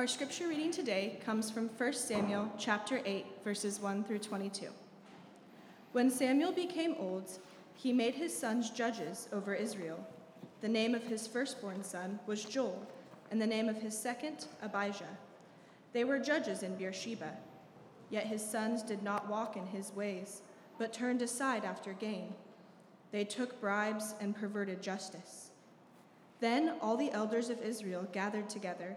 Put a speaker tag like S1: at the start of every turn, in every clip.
S1: Our scripture reading today comes from 1 Samuel chapter 8 verses 1 through 22. When Samuel became old, he made his sons judges over Israel. The name of his firstborn son was Joel, and the name of his second Abijah. They were judges in Beersheba. Yet his sons did not walk in his ways, but turned aside after gain. They took bribes and perverted justice. Then all the elders of Israel gathered together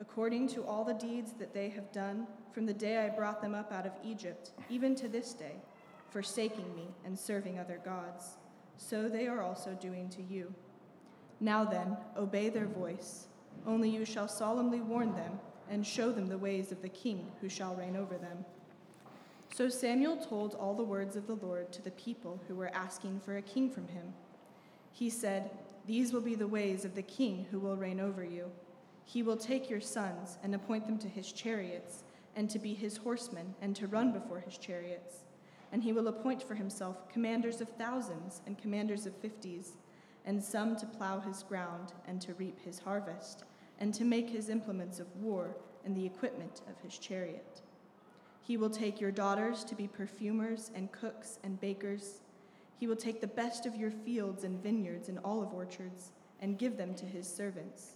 S1: according to all the deeds that they have done from the day I brought them up out of Egypt, even to this day, forsaking me and serving other gods. So they are also doing to you. Now then, obey their voice. Only you shall solemnly warn them and show them the ways of the king who shall reign over them. So Samuel told all the words of the Lord to the people who were asking for a king from him. He said, These will be the ways of the king who will reign over you. He will take your sons and appoint them to his chariots, and to be his horsemen, and to run before his chariots. And he will appoint for himself commanders of thousands and commanders of fifties, and some to plow his ground and to reap his harvest, and to make his implements of war and the equipment of his chariot. He will take your daughters to be perfumers and cooks and bakers. He will take the best of your fields and vineyards and olive orchards, and give them to his servants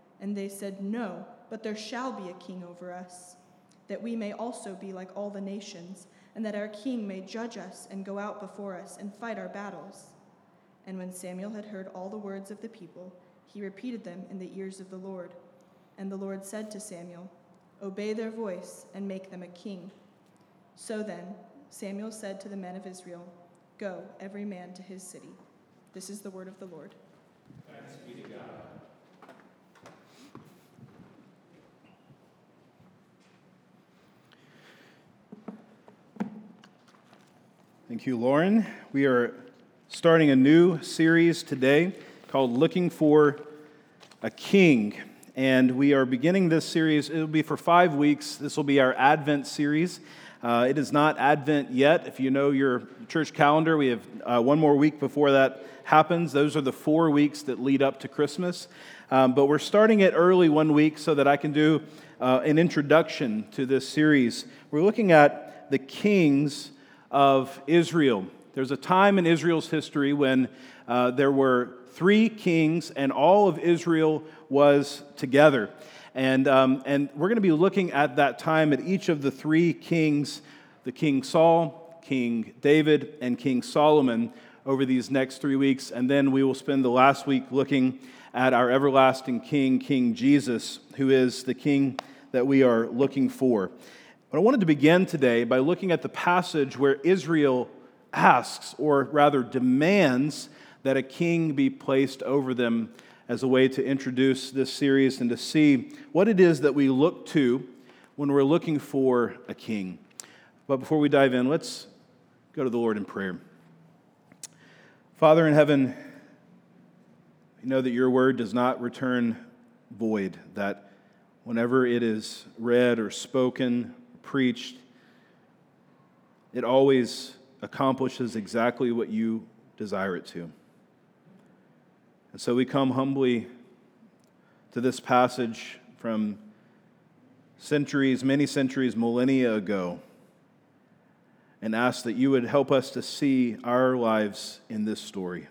S1: And they said, No, but there shall be a king over us, that we may also be like all the nations, and that our king may judge us and go out before us and fight our battles. And when Samuel had heard all the words of the people, he repeated them in the ears of the Lord. And the Lord said to Samuel, Obey their voice and make them a king. So then, Samuel said to the men of Israel, Go, every man to his city. This is the word of the Lord.
S2: Thanks be to God. Thank you, Lauren. We are starting a new series today called Looking for a King. And we are beginning this series, it'll be for five weeks. This will be our Advent series. Uh, it is not Advent yet. If you know your church calendar, we have uh, one more week before that happens. Those are the four weeks that lead up to Christmas. Um, but we're starting it early one week so that I can do uh, an introduction to this series. We're looking at the kings of Israel. There's a time in Israel's history when uh, there were three kings and all of Israel was together. And, um, and we're going to be looking at that time at each of the three kings the King Saul, King David, and King Solomon over these next three weeks. And then we will spend the last week looking at our everlasting King, King Jesus, who is the King that we are looking for. But I wanted to begin today by looking at the passage where Israel asks, or rather demands, that a king be placed over them as a way to introduce this series and to see what it is that we look to when we're looking for a king. But before we dive in, let's go to the Lord in prayer. Father in heaven, we know that your word does not return void, that whenever it is read or spoken preached, it always accomplishes exactly what you desire it to. And so we come humbly to this passage from centuries, many centuries, millennia ago, and ask that you would help us to see our lives in this story,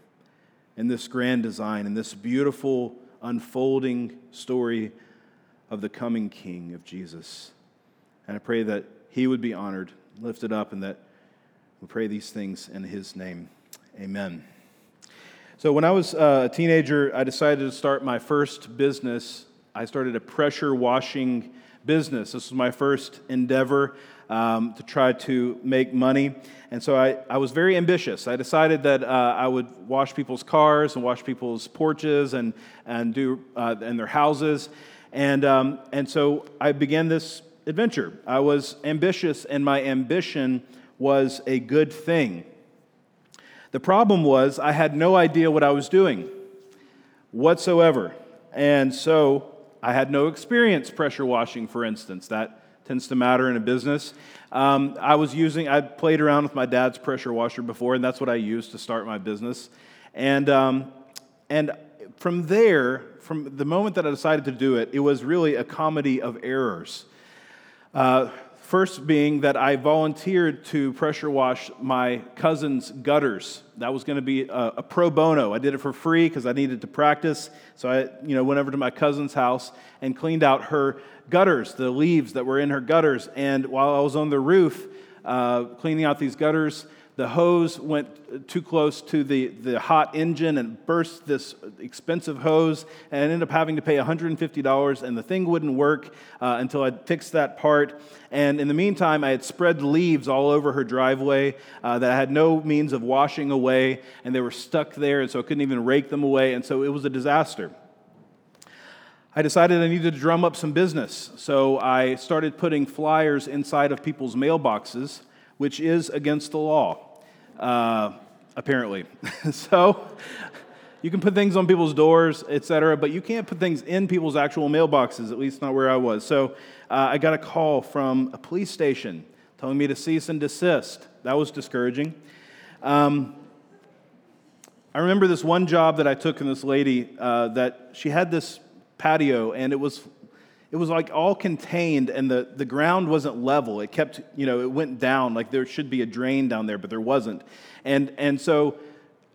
S2: in this grand design, in this beautiful unfolding story of the coming King of Jesus. And I pray that he would be honored, lifted up, and that we pray these things in his name. Amen. So, when I was uh, a teenager, I decided to start my first business. I started a pressure washing business. This was my first endeavor um, to try to make money. And so I, I was very ambitious. I decided that uh, I would wash people's cars and wash people's porches and, and do uh, and their houses. And, um, and so I began this adventure. I was ambitious, and my ambition was a good thing. The problem was I had no idea what I was doing whatsoever. And so I had no experience pressure washing, for instance. That tends to matter in a business. Um, I was using, I played around with my dad's pressure washer before, and that's what I used to start my business. And, um, and from there, from the moment that I decided to do it, it was really a comedy of errors. Uh, First, being that I volunteered to pressure wash my cousin's gutters. That was going to be a, a pro bono. I did it for free because I needed to practice. So I, you know, went over to my cousin's house and cleaned out her gutters, the leaves that were in her gutters. And while I was on the roof uh, cleaning out these gutters, the hose went too close to the, the hot engine and burst this expensive hose and I ended up having to pay $150 and the thing wouldn't work uh, until I fixed that part. And in the meantime, I had spread leaves all over her driveway uh, that I had no means of washing away and they were stuck there and so I couldn't even rake them away and so it was a disaster. I decided I needed to drum up some business, so I started putting flyers inside of people's mailboxes, which is against the law uh, apparently. so you can put things on people's doors, etc., but you can't put things in people's actual mailboxes, at least not where I was. So uh, I got a call from a police station telling me to cease and desist. That was discouraging. Um, I remember this one job that I took from this lady uh, that she had this patio and it was it was like all contained and the, the ground wasn't level. It kept you know it went down like there should be a drain down there but there wasn't. And and so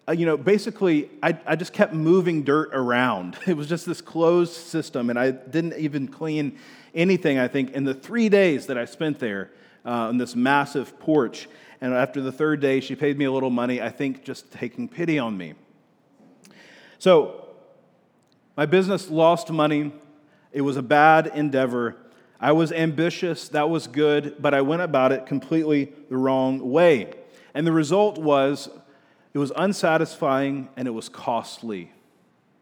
S2: uh, you know basically I, I just kept moving dirt around. It was just this closed system and i didn't even clean anything i think in the three days that i spent there uh, on this massive porch. And after the third day she paid me a little money i think just taking pity on me. So my business lost money it was a bad endeavor. I was ambitious, that was good, but I went about it completely the wrong way. And the result was it was unsatisfying and it was costly.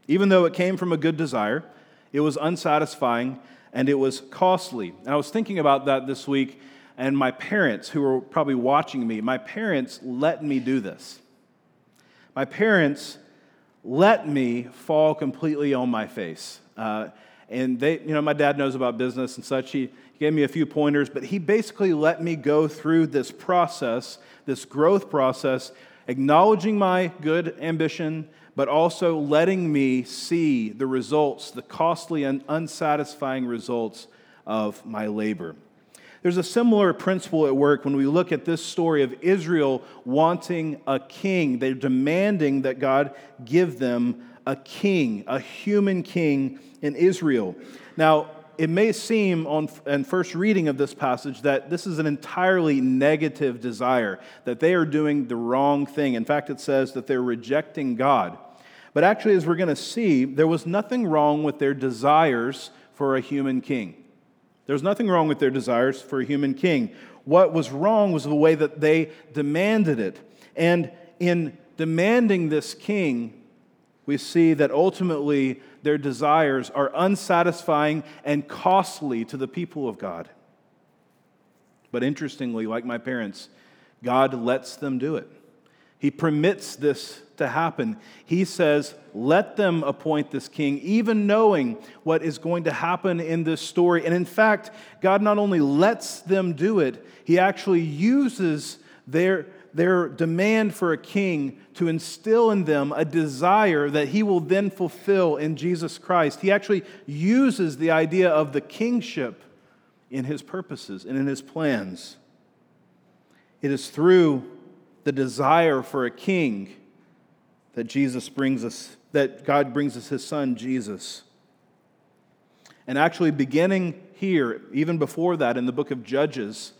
S2: Even though it came from a good desire, it was unsatisfying and it was costly. And I was thinking about that this week, and my parents, who were probably watching me, my parents let me do this. My parents let me fall completely on my face. Uh, and they, you know, my dad knows about business and such. He, gave me a few pointers, but he basically let me go through this process, this growth process, acknowledging my good ambition, but also letting me see the results, the costly and unsatisfying results of my labor. There's a similar principle at work when we look at this story of Israel wanting a king. They're demanding that God give them a king, a human king in Israel. Now, it may seem on, on first reading of this passage that this is an entirely negative desire, that they are doing the wrong thing. In fact, it says that they're rejecting God. But actually, as we're going to see, there was nothing wrong with their desires for a human king. There was nothing wrong with their desires for a human king. What was wrong was the way that they demanded it. And in demanding this king, we see that ultimately their desires are unsatisfying and costly to the people of God. But interestingly, like my parents, God lets them do it. He permits this to happen. He says, Let them appoint this king, even knowing what is going to happen in this story. And in fact, God not only lets them do it, He actually uses their their demand for a king to instill in them a desire that he will then fulfill in Jesus Christ. He actually uses the idea of the kingship in his purposes and in his plans. It is through the desire for a king that Jesus brings us, that God brings us his son, Jesus. And actually, beginning here, even before that in the book of Judges,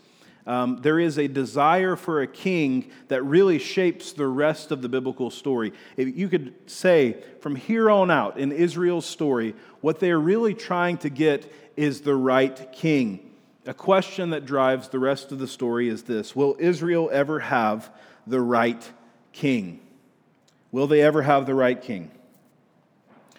S2: um, there is a desire for a king that really shapes the rest of the biblical story. If you could say from here on out in Israel's story, what they're really trying to get is the right king. A question that drives the rest of the story is this Will Israel ever have the right king? Will they ever have the right king? I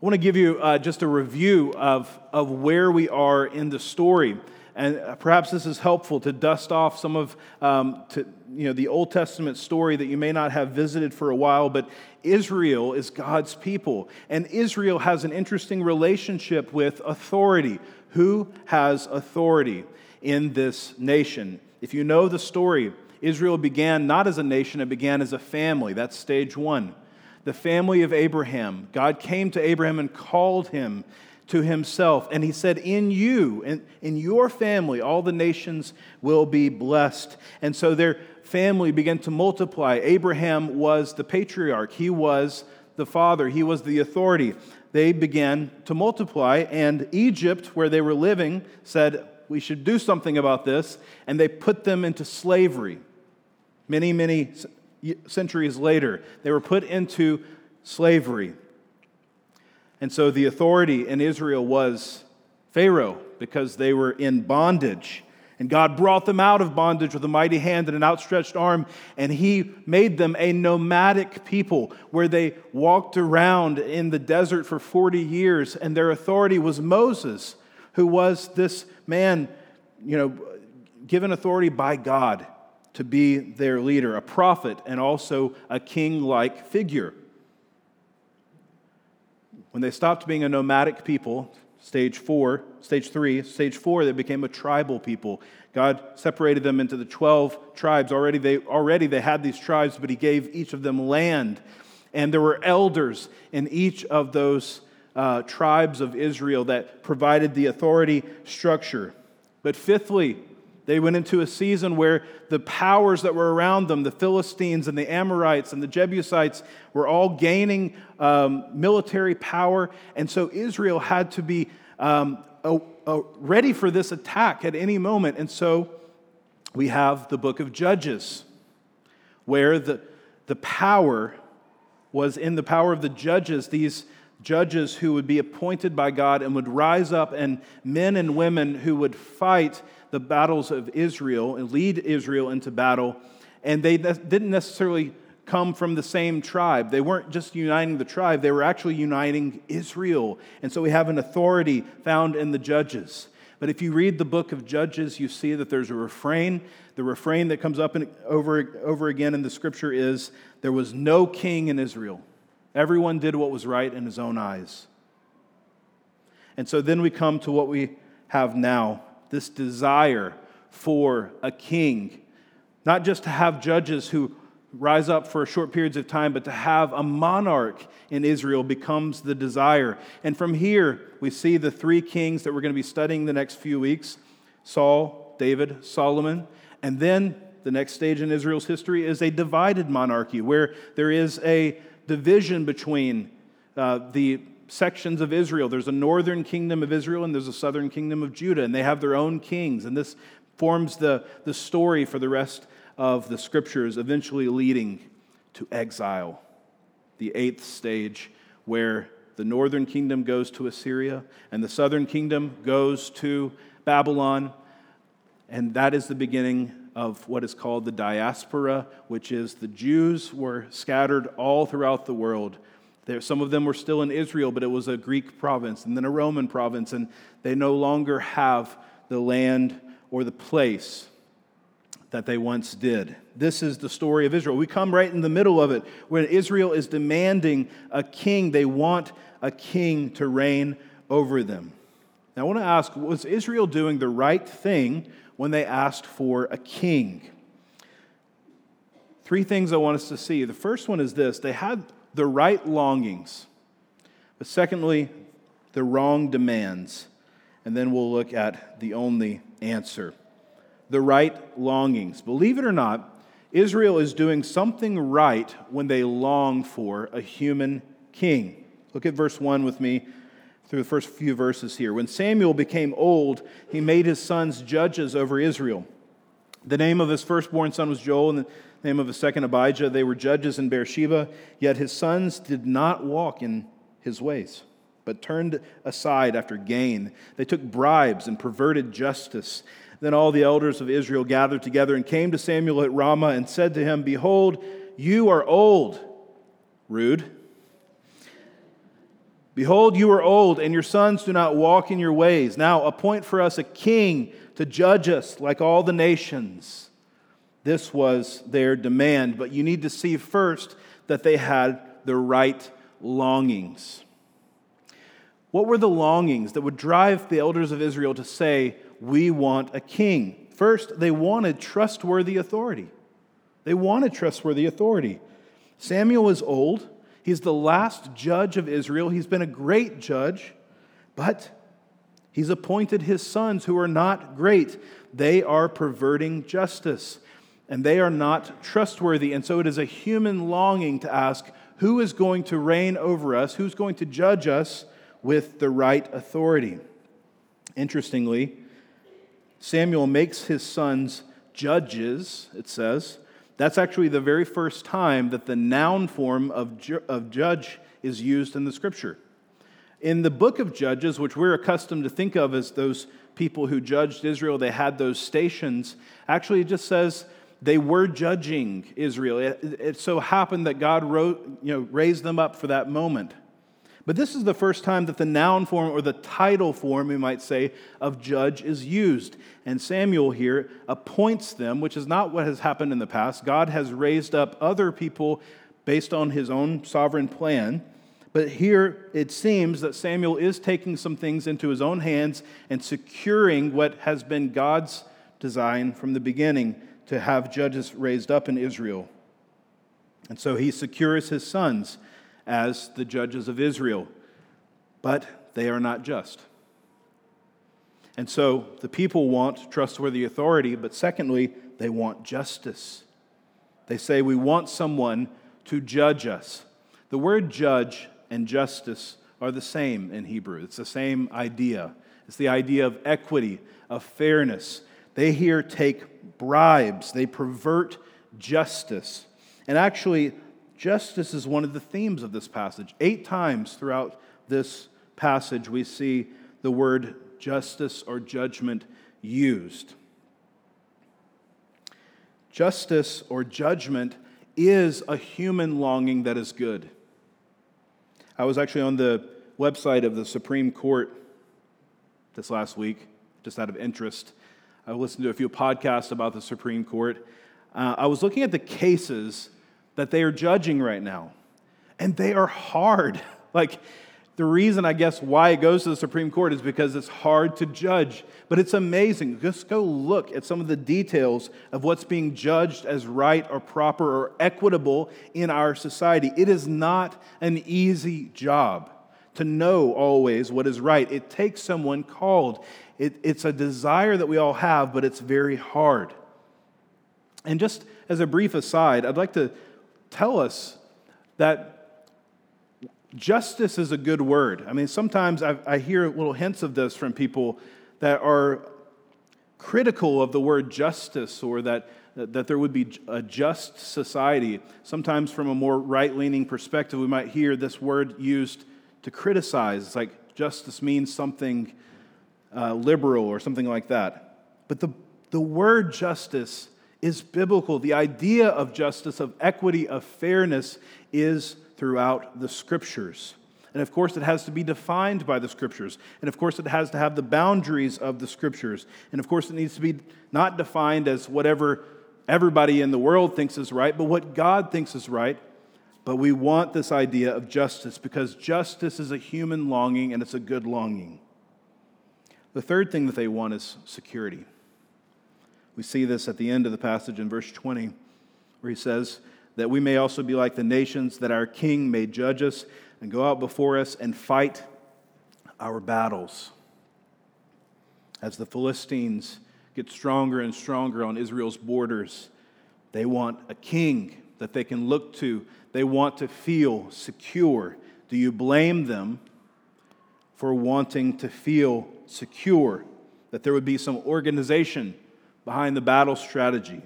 S2: want to give you uh, just a review of, of where we are in the story. And perhaps this is helpful to dust off some of um, to, you know, the Old Testament story that you may not have visited for a while, but Israel is God's people. And Israel has an interesting relationship with authority. Who has authority in this nation? If you know the story, Israel began not as a nation, it began as a family. That's stage one. The family of Abraham. God came to Abraham and called him to himself. And he said, In you, in, in your family, all the nations will be blessed. And so their family began to multiply. Abraham was the patriarch, he was the father, he was the authority. They began to multiply, and Egypt, where they were living, said, We should do something about this. And they put them into slavery. Many, many centuries later, they were put into slavery. And so the authority in Israel was Pharaoh because they were in bondage. And God brought them out of bondage with a mighty hand and an outstretched arm, and He made them a nomadic people where they walked around in the desert for 40 years, and their authority was Moses, who was this man, you know, given authority by God to be their leader, a prophet, and also a king like figure. When they stopped being a nomadic people, stage four, stage three, stage four, they became a tribal people. God separated them into the 12 tribes. Already they, already they had these tribes, but He gave each of them land. And there were elders in each of those uh, tribes of Israel that provided the authority structure. But fifthly, they went into a season where the powers that were around them, the Philistines and the Amorites and the Jebusites, were all gaining um, military power. And so Israel had to be um, a, a ready for this attack at any moment. And so we have the book of Judges, where the, the power was in the power of the judges, these judges who would be appointed by God and would rise up, and men and women who would fight the battles of Israel and lead Israel into battle. And they didn't necessarily come from the same tribe. They weren't just uniting the tribe, they were actually uniting Israel. And so we have an authority found in the judges. But if you read the book of Judges, you see that there's a refrain. The refrain that comes up in, over, over again in the scripture is there was no king in Israel. Everyone did what was right in his own eyes. And so then we come to what we have now this desire for a king, not just to have judges who rise up for short periods of time, but to have a monarch in Israel becomes the desire. And from here, we see the three kings that we're going to be studying the next few weeks Saul, David, Solomon. And then the next stage in Israel's history is a divided monarchy where there is a division between uh, the sections of Israel. There's a northern kingdom of Israel and there's a southern kingdom of Judah, and they have their own kings. And this forms the, the story for the rest of the scriptures, eventually leading to exile, the eighth stage, where the northern kingdom goes to Assyria and the southern kingdom goes to Babylon. And that is the beginning of what is called the diaspora, which is the Jews were scattered all throughout the world there, some of them were still in Israel, but it was a Greek province and then a Roman province, and they no longer have the land or the place that they once did. This is the story of Israel. We come right in the middle of it when Israel is demanding a king. They want a king to reign over them. Now, I want to ask was Israel doing the right thing when they asked for a king? Three things I want us to see. The first one is this they had the right longings, but secondly, the wrong demands. And then we'll look at the only answer the right longings. Believe it or not, Israel is doing something right when they long for a human king. Look at verse 1 with me. Through the first few verses here. When Samuel became old, he made his sons judges over Israel. The name of his firstborn son was Joel, and the name of his second Abijah. They were judges in Beersheba, yet his sons did not walk in his ways, but turned aside after gain. They took bribes and perverted justice. Then all the elders of Israel gathered together and came to Samuel at Ramah and said to him, Behold, you are old. Rude. Behold, you are old, and your sons do not walk in your ways. Now appoint for us a king to judge us like all the nations. This was their demand, but you need to see first that they had the right longings. What were the longings that would drive the elders of Israel to say, We want a king? First, they wanted trustworthy authority. They wanted trustworthy authority. Samuel was old. He's the last judge of Israel. He's been a great judge, but he's appointed his sons who are not great. They are perverting justice, and they are not trustworthy. And so it is a human longing to ask who is going to reign over us? Who's going to judge us with the right authority? Interestingly, Samuel makes his sons judges, it says, that's actually the very first time that the noun form of, ju- of judge is used in the scripture. In the book of Judges, which we're accustomed to think of as those people who judged Israel, they had those stations, actually it just says they were judging Israel. It, it so happened that God wrote, you know, raised them up for that moment. But this is the first time that the noun form, or the title form, we might say, of judge is used. And Samuel here appoints them, which is not what has happened in the past. God has raised up other people based on his own sovereign plan. But here it seems that Samuel is taking some things into his own hands and securing what has been God's design from the beginning to have judges raised up in Israel. And so he secures his sons as the judges of Israel, but they are not just. And so the people want trustworthy authority, but secondly, they want justice. They say, We want someone to judge us. The word judge and justice are the same in Hebrew, it's the same idea. It's the idea of equity, of fairness. They here take bribes, they pervert justice. And actually, Justice is one of the themes of this passage. Eight times throughout this passage, we see the word justice or judgment used. Justice or judgment is a human longing that is good. I was actually on the website of the Supreme Court this last week, just out of interest. I listened to a few podcasts about the Supreme Court. Uh, I was looking at the cases that they are judging right now. And they are hard. Like, the reason, I guess, why it goes to the Supreme Court is because it's hard to judge. But it's amazing. Just go look at some of the details of what's being judged as right or proper or equitable in our society. It is not an easy job to know always what is right. It takes someone called. It, it's a desire that we all have, but it's very hard. And just as a brief aside, I'd like to tell us that justice is a good word. I mean, sometimes I, I hear little hints of this from people that are critical of the word justice or that, that there would be a just society. Sometimes, from a more right leaning perspective, we might hear this word used to criticize. It's like justice means something uh, liberal or something like that. But the, the word justice is biblical. The idea of justice, of equity, of fairness is throughout the scriptures. And of course, it has to be defined by the scriptures. And of course, it has to have the boundaries of the scriptures. And of course, it needs to be not defined as whatever everybody in the world thinks is right, but what God thinks is right. But we want this idea of justice because justice is a human longing and it's a good longing. The third thing that they want is security. We see this at the end of the passage in verse 20, where he says, That we may also be like the nations, that our king may judge us and go out before us and fight our battles. As the Philistines get stronger and stronger on Israel's borders, they want a king that they can look to. They want to feel secure. Do you blame them for wanting to feel secure, that there would be some organization behind the battle strategy.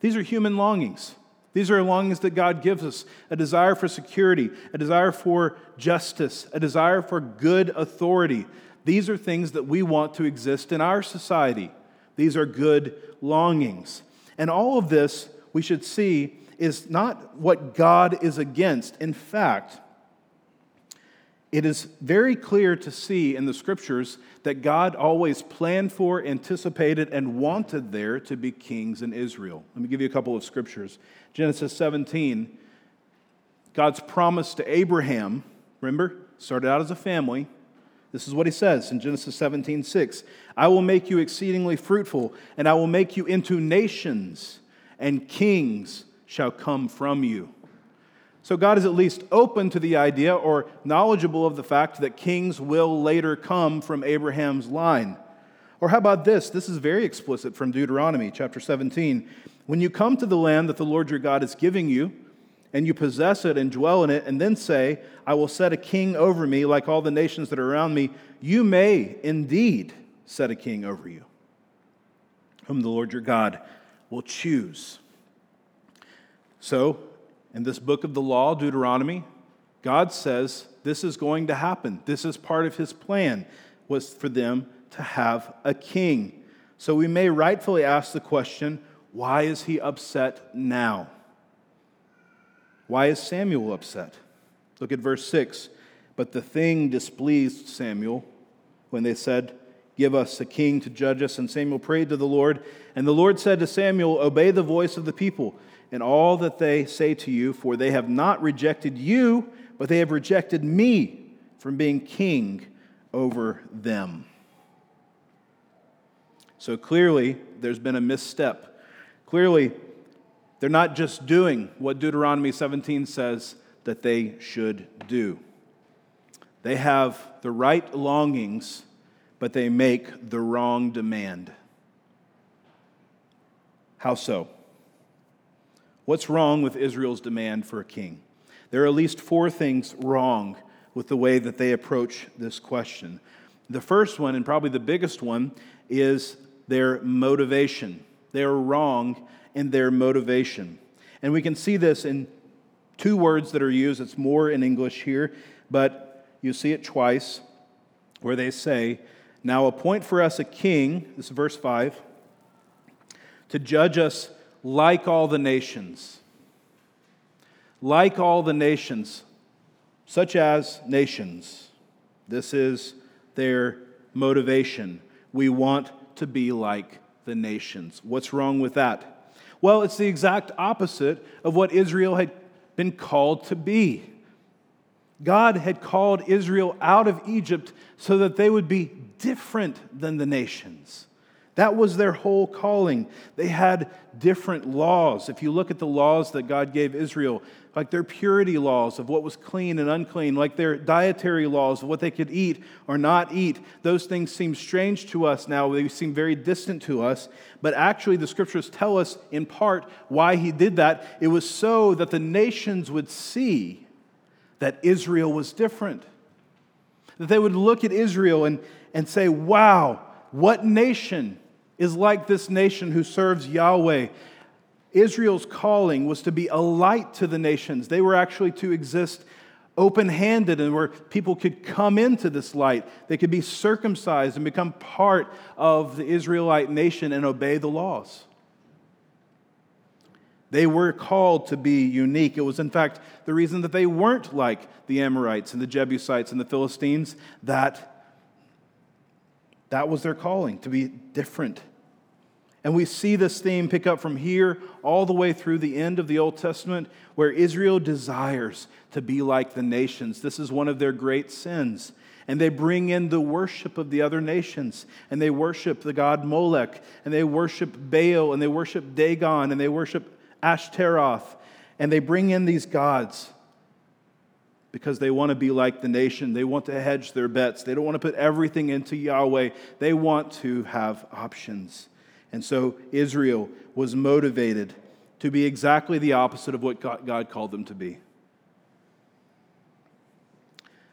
S2: These are human longings. These are longings that God gives us a desire for security, a desire for justice, a desire for good authority. These are things that we want to exist in our society. These are good longings. And all of this, we should see, is not what God is against. In fact, it is very clear to see in the scriptures that God always planned for, anticipated, and wanted there to be kings in Israel. Let me give you a couple of scriptures. Genesis 17, God's promise to Abraham, remember, started out as a family. This is what he says in Genesis 17, 6. I will make you exceedingly fruitful, and I will make you into nations, and kings shall come from you. So God is at least open to the idea or knowledgeable of the fact that kings will later come from Abraham's line. Or how about this? This is very explicit from Deuteronomy chapter 17. When you come to the land that the Lord your God is giving you, and you possess it and dwell in it, and then say, I will set a king over me like all the nations that are around me, you may indeed set a king over you, whom the Lord your God will choose. So, in this book of the law, Deuteronomy, God says this is going to happen. This is part of his plan, was for them to have a king. So we may rightfully ask the question why is he upset now? Why is Samuel upset? Look at verse 6. But the thing displeased Samuel when they said, Give us a king to judge us. And Samuel prayed to the Lord. And the Lord said to Samuel, Obey the voice of the people and all that they say to you, for they have not rejected you, but they have rejected me from being king over them. So clearly, there's been a misstep. Clearly, they're not just doing what Deuteronomy 17 says that they should do. They have the right longings, but they make the wrong demand. How so? What's wrong with Israel's demand for a king? There are at least four things wrong with the way that they approach this question. The first one, and probably the biggest one, is their motivation. They are wrong in their motivation. And we can see this in two words that are used. It's more in English here, but you see it twice where they say, Now appoint for us a king, this is verse 5, to judge us like all the nations. Like all the nations, such as nations. This is their motivation. We want to be like the nations. What's wrong with that? Well, it's the exact opposite of what Israel had been called to be. God had called Israel out of Egypt so that they would be different than the nations. That was their whole calling. They had different laws. If you look at the laws that God gave Israel, like their purity laws of what was clean and unclean, like their dietary laws of what they could eat or not eat, those things seem strange to us now. They seem very distant to us. But actually, the scriptures tell us in part why he did that. It was so that the nations would see that Israel was different. That they would look at Israel and, and say, wow, what nation is like this nation who serves Yahweh. Israel's calling was to be a light to the nations. They were actually to exist open handed and where people could come into this light. They could be circumcised and become part of the Israelite nation and obey the laws. They were called to be unique. It was, in fact, the reason that they weren't like the Amorites and the Jebusites and the Philistines that that was their calling, to be different. And we see this theme pick up from here all the way through the end of the Old Testament, where Israel desires to be like the nations. This is one of their great sins. And they bring in the worship of the other nations. And they worship the god Molech. And they worship Baal. And they worship Dagon. And they worship Ashtaroth. And they bring in these gods because they want to be like the nation. They want to hedge their bets. They don't want to put everything into Yahweh. They want to have options. And so Israel was motivated to be exactly the opposite of what God called them to be.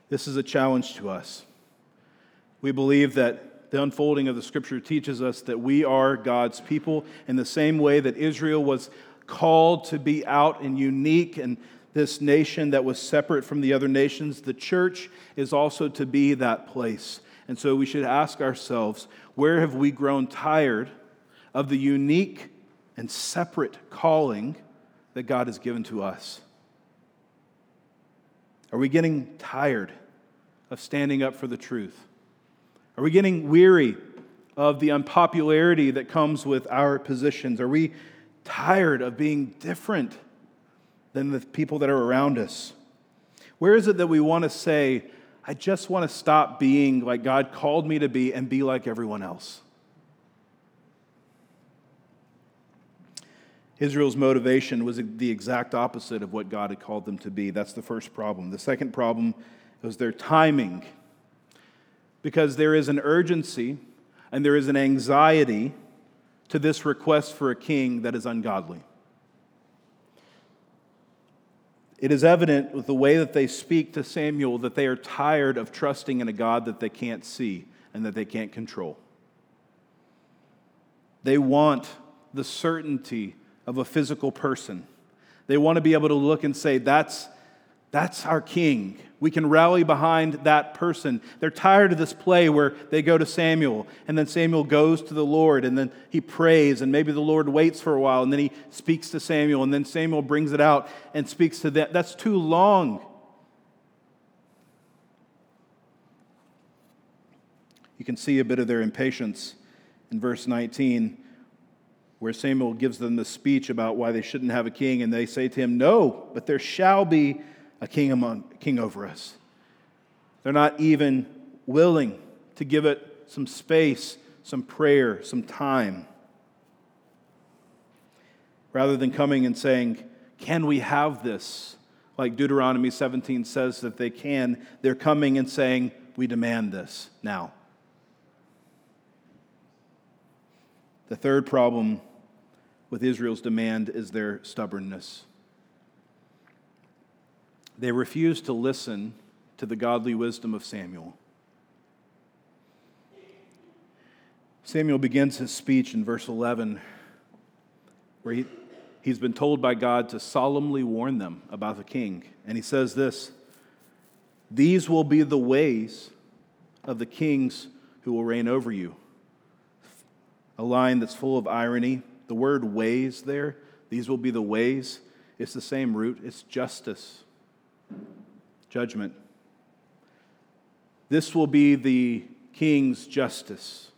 S2: This is a challenge to us. We believe that the unfolding of the scripture teaches us that we are God's people in the same way that Israel was called to be out and unique and this nation that was separate from the other nations. The church is also to be that place. And so we should ask ourselves where have we grown tired of the unique and separate calling that God has given to us? Are we getting tired of standing up for the truth? Are we getting weary of the unpopularity that comes with our positions? Are we tired of being different than the people that are around us? Where is it that we want to say, I just want to stop being like God called me to be and be like everyone else? Israel's motivation was the exact opposite of what God had called them to be. That's the first problem. The second problem was their timing. Because there is an urgency and there is an anxiety to this request for a king that is ungodly. It is evident with the way that they speak to Samuel that they are tired of trusting in a God that they can't see and that they can't control. They want the certainty of a physical person. They want to be able to look and say, That's, that's our king. We can rally behind that person. They're tired of this play where they go to Samuel, and then Samuel goes to the Lord, and then he prays, and maybe the Lord waits for a while, and then he speaks to Samuel, and then Samuel brings it out and speaks to them. That's too long. You can see a bit of their impatience in verse 19, where Samuel gives them the speech about why they shouldn't have a king, and they say to him, No, but there shall be a king, among, king over us. They're not even willing to give it some space, some prayer, some time. Rather than coming and saying, Can we have this? Like Deuteronomy 17 says that they can, they're coming and saying, We demand this now. The third problem with Israel's demand is their stubbornness. They refused to listen to the godly wisdom of Samuel. Samuel begins his speech in verse 11, where he, he's been told by God to solemnly warn them about the king. And he says this These will be the ways of the kings who will reign over you. A line that's full of irony. The word ways there, these will be the ways, it's the same root, it's justice judgment. This will be the king's justice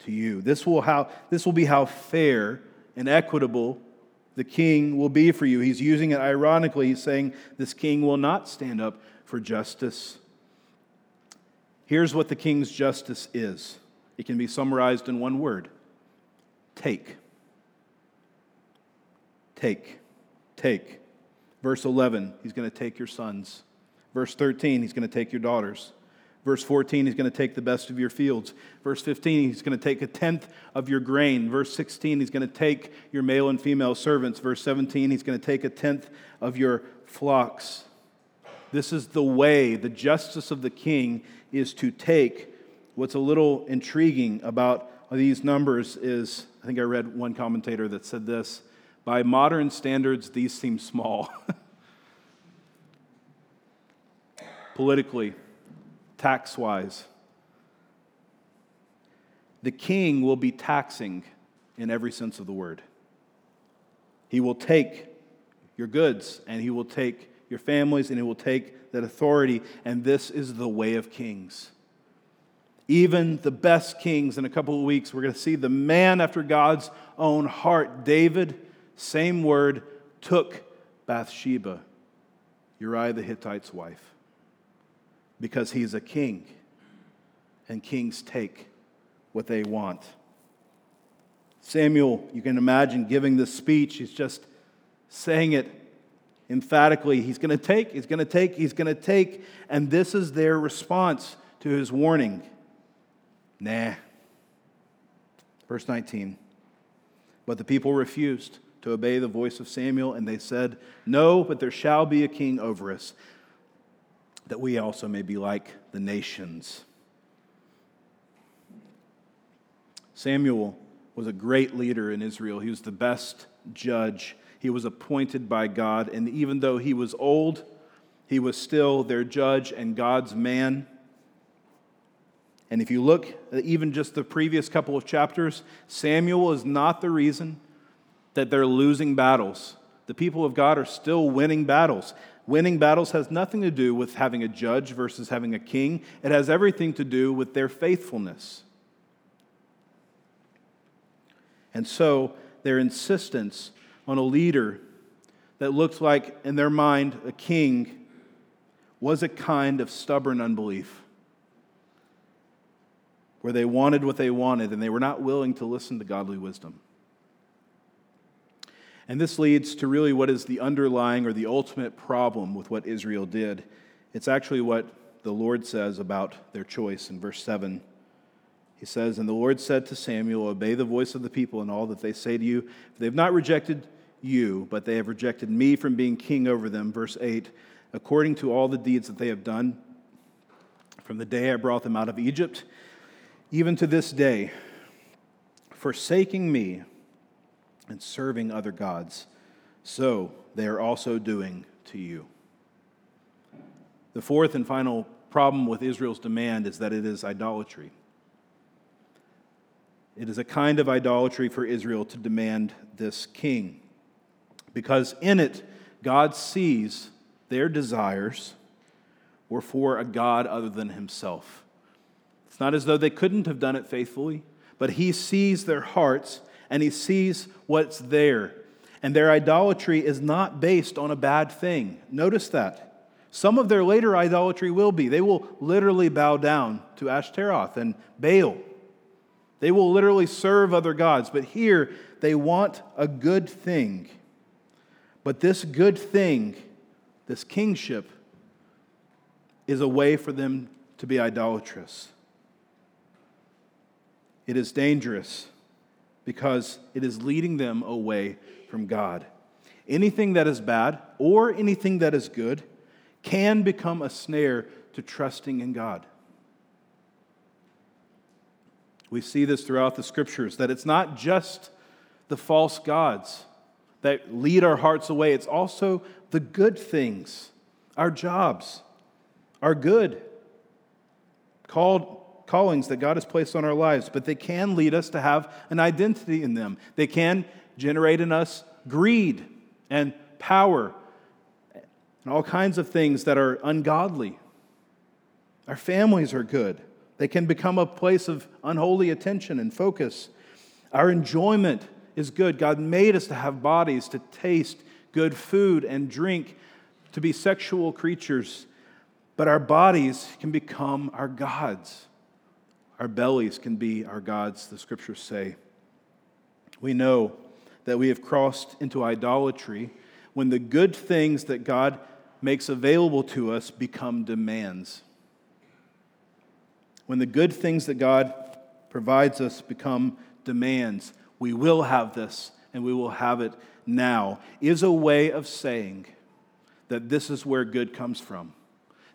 S2: to you. This will, how, this will be how fair and equitable the king will be for you. He's using it ironically. He's saying this king will not stand up for justice. Here's what the king's justice is it can be summarized in one word take. Take. Take. Verse 11, he's going to take your sons. Verse 13, he's going to take your daughters. Verse 14, he's going to take the best of your fields. Verse 15, he's going to take a tenth of your grain. Verse 16, he's going to take your male and female servants. Verse 17, he's going to take a tenth of your flocks. This is the way, the justice of the king is to take. What's a little intriguing about these numbers is I think I read one commentator that said this by modern standards, these seem small. Politically, tax wise, the king will be taxing in every sense of the word. He will take your goods and he will take your families and he will take that authority. And this is the way of kings. Even the best kings, in a couple of weeks, we're going to see the man after God's own heart, David same word, took Bathsheba, Uriah the Hittite's wife, because he's a king, and kings take what they want. Samuel, you can imagine giving this speech, he's just saying it emphatically. He's going to take, he's going to take, he's going to take. And this is their response to his warning. Nah. Verse 19. But the people refused to obey the voice of Samuel, and they said, No, but there shall be a king over us. That we also may be like the nations. Samuel was a great leader in Israel. He was the best judge. He was appointed by God, and even though he was old, he was still their judge and God's man. And if you look at even just the previous couple of chapters, Samuel is not the reason that they're losing battles. The people of God are still winning battles. Winning battles has nothing to do with having a judge versus having a king, it has everything to do with their faithfulness. And so, their insistence on a leader that looked like, in their mind, a king was a kind of stubborn unbelief where they wanted what they wanted and they were not willing to listen to godly wisdom. And this leads to really what is the underlying or the ultimate problem with what Israel did. It's actually what the Lord says about their choice in verse 7. He says, And the Lord said to Samuel, Obey the voice of the people in all that they say to you. For they have not rejected you, but they have rejected me from being king over them. Verse 8 According to all the deeds that they have done from the day I brought them out of Egypt, even to this day, forsaking me and serving other gods. So they are also doing to you. The fourth and final problem with Israel's demand is that it is idolatry. It is a kind of idolatry for Israel to demand this king, because in it, God sees their desires were for a God other than himself. It's not as though they couldn't have done it faithfully, but he sees their hearts and he sees what's there. And their idolatry is not based on a bad thing. Notice that. Some of their later idolatry will be. They will literally bow down to Ashtaroth and Baal. They will literally serve other gods. But here, they want a good thing. But this good thing, this kingship, is a way for them to be idolatrous. It is dangerous because it is leading them away from God. Anything that is bad or anything that is good can become a snare to trusting in God. We see this throughout the scriptures that it's not just the false gods that lead our hearts away, it's also the good things. Our jobs are good, called callings that God has placed on our lives, but they can lead us to have an identity in them. They can generate in us greed and power and all kinds of things that are ungodly. Our families are good. They can become a place of unholy attention and focus. Our enjoyment is good. God made us to have bodies, to taste good food and drink, to be sexual creatures. But our bodies can become our gods. Our bellies can be our gods, the scriptures say. We know that we have crossed into idolatry when the good things that God makes available to us become demands. When the good things that God provides us become demands, we will have this and we will have it now, is a way of saying that this is where good comes from.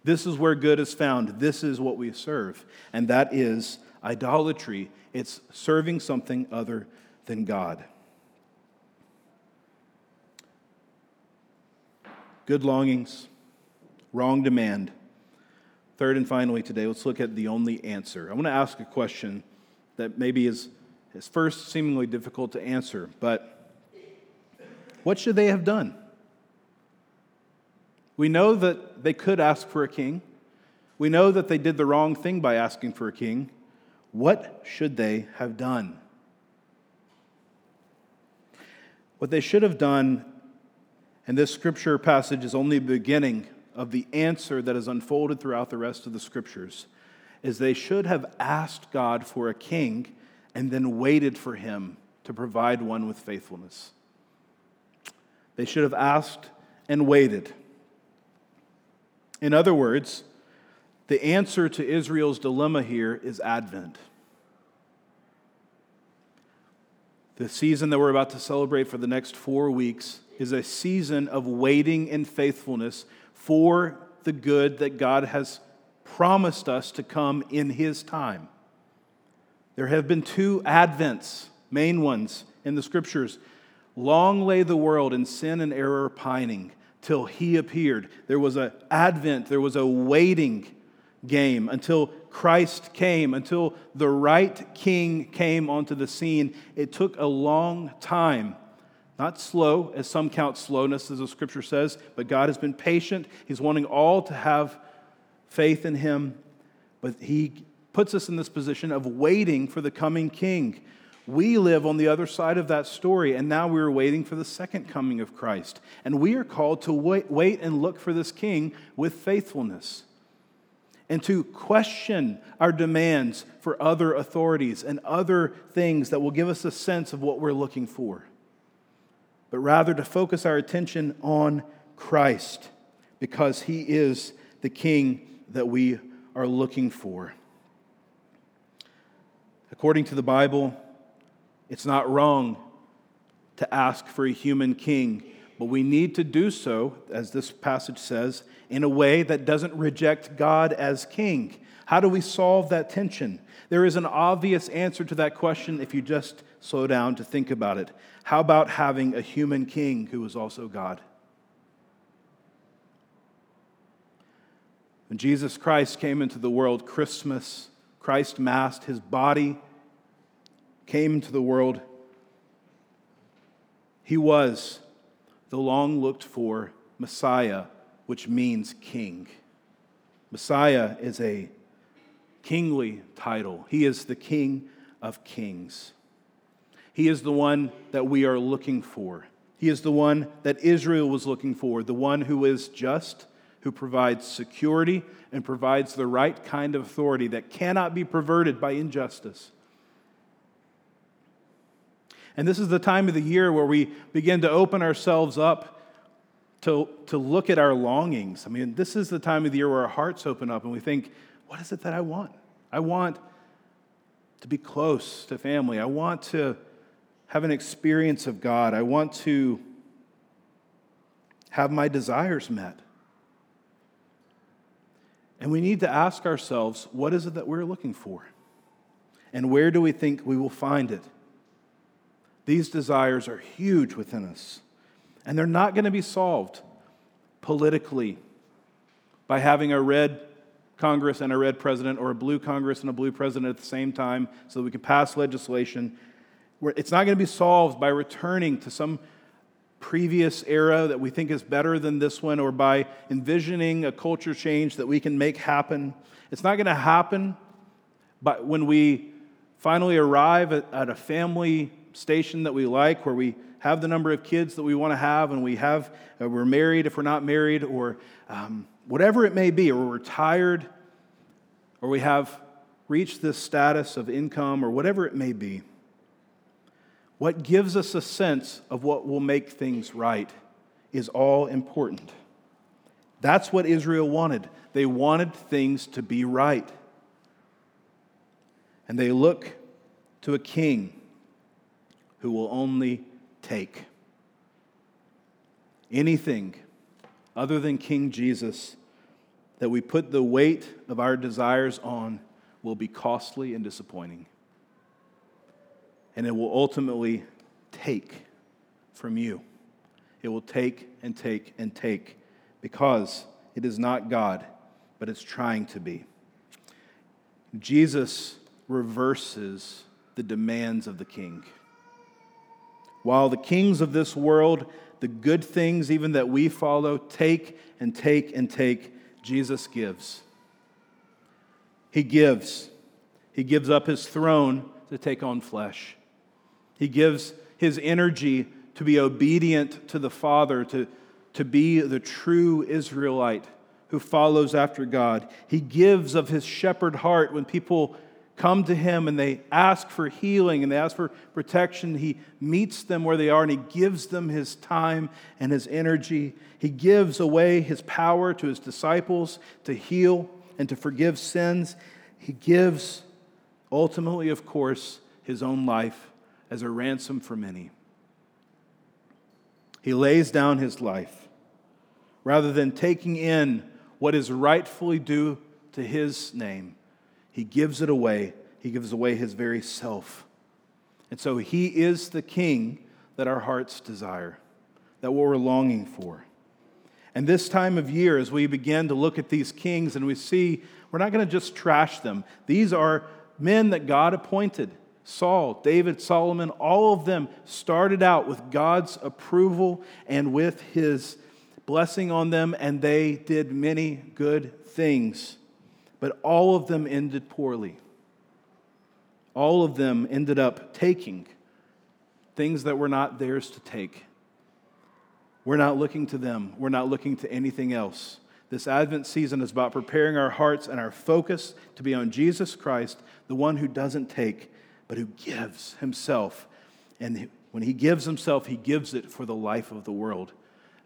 S2: This is where good is found. This is what we serve. And that is idolatry. It's serving something other than God. Good longings, wrong demand. Third and finally, today, let's look at the only answer. I want to ask a question that maybe is, is first seemingly difficult to answer, but what should they have done? We know that they could ask for a king. We know that they did the wrong thing by asking for a king. What should they have done? What they should have done, and this scripture passage is only the beginning of the answer that is unfolded throughout the rest of the scriptures, is they should have asked God for a king and then waited for him to provide one with faithfulness. They should have asked and waited. In other words, the answer to Israel's dilemma here is Advent. The season that we're about to celebrate for the next four weeks is a season of waiting in faithfulness for the good that God has promised us to come in His time. There have been two Advents, main ones in the scriptures. Long lay the world in sin and error pining till He appeared. There was an Advent, there was a waiting game until Christ came, until the right king came onto the scene. It took a long time. Not slow, as some count slowness, as the scripture says, but God has been patient. He's wanting all to have faith in Him, but He puts us in this position of waiting for the coming king. We live on the other side of that story, and now we're waiting for the second coming of Christ. And we are called to wait, wait and look for this king with faithfulness and to question our demands for other authorities and other things that will give us a sense of what we're looking for, but rather to focus our attention on Christ because he is the king that we are looking for. According to the Bible, it's not wrong to ask for a human king, but we need to do so, as this passage says, in a way that doesn't reject God as king. How do we solve that tension? There is an obvious answer to that question if you just slow down to think about it. How about having a human king who is also God? When Jesus Christ came into the world, Christmas, Christ massed his body came to the world. He was the long looked for Messiah, which means king. Messiah is a kingly title, he is the king of kings. He is the one that we are looking for. He is the one that Israel was looking for, the one who is just who provides security and provides the right kind of authority that cannot be perverted by injustice. And this is the time of the year where we begin to open ourselves up to, to look at our longings. I mean, this is the time of the year where our hearts open up and we think, what is it that I want? I want to be close to family. I want to have an experience of God. I want to have my desires met. And we need to ask ourselves what is it that we're looking for? And where do we think we will find it? These desires are huge within us, and they're not going to be solved politically by having a red Congress and a red president, or a blue Congress and a blue president at the same time so that we can pass legislation. It's not going to be solved by returning to some previous era that we think is better than this one or by envisioning a culture change that we can make happen. It's not going to happen but when we finally arrive at, at, a family station that we like where we have the number of kids that we want to have and we have uh, we're married if we're not married or um, whatever it may be or we're retired or we have reached this status of income or whatever it may be what gives us a sense of what will make things right is all important. That's what Israel wanted. They wanted things to be right. And they look to a king who will only take. Anything other than King Jesus that we put the weight of our desires on will be costly and disappointing and it will ultimately take from you. It will take and take and take because it is not God, but it's trying to be. Jesus reverses the demands of the king. While the kings of this world, the good things even that we follow, take and take and take, Jesus gives. He gives. He gives up his throne to take on flesh. He gives his energy to be obedient to the Father, to, to be the true Israelite who follows after God. He gives of his shepherd heart when people come to him and they ask for healing and they ask for protection. He meets them where they are and he gives them his time and his energy. He gives away his power to his disciples to heal and to forgive sins. He gives, ultimately, of course, his own life as a ransom for many. He lays down his life rather than taking in what is rightfully due to his name. He gives it away. He gives away his very self. And so he is the king that our hearts desire, that what we're longing for. And this time of year, as we begin to look at these kings and we see, we're not going to just trash them. These are men that God appointed Saul, David, Solomon, all of them started out with God's approval and with his blessing on them, and they did many good things. But all of them ended poorly. All of them ended up taking things that were not theirs to take. We're not looking to them, we're not looking to anything else. This Advent season is about preparing our hearts and our focus to be on Jesus Christ, the one who doesn't take, but who gives himself. And when he gives himself, he gives it for the life of the world.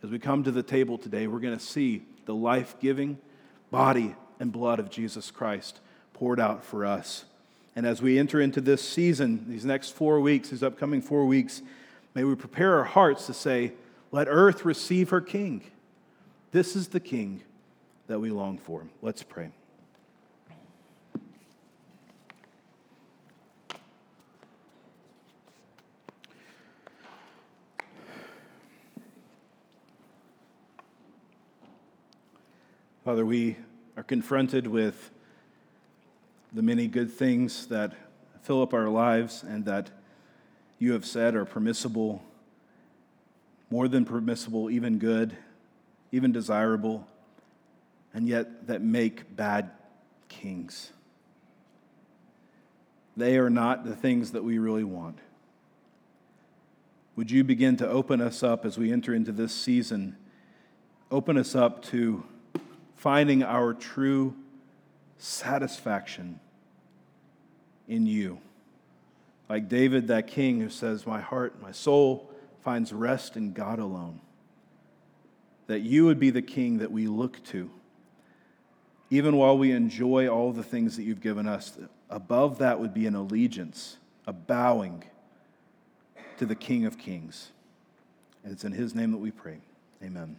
S2: As we come to the table today, we're going to see the life giving body and blood of Jesus Christ poured out for us. And as we enter into this season, these next four weeks, these upcoming four weeks, may we prepare our hearts to say, Let earth receive her king. This is the king that we long for. Let's pray. Father, we are confronted with the many good things that fill up our lives and that you have said are permissible, more than permissible, even good, even desirable, and yet that make bad kings. They are not the things that we really want. Would you begin to open us up as we enter into this season? Open us up to finding our true satisfaction in you. Like David, that king who says, My heart, my soul finds rest in God alone. That you would be the king that we look to. Even while we enjoy all the things that you've given us, above that would be an allegiance, a bowing to the King of Kings. And it's in his name that we pray. Amen.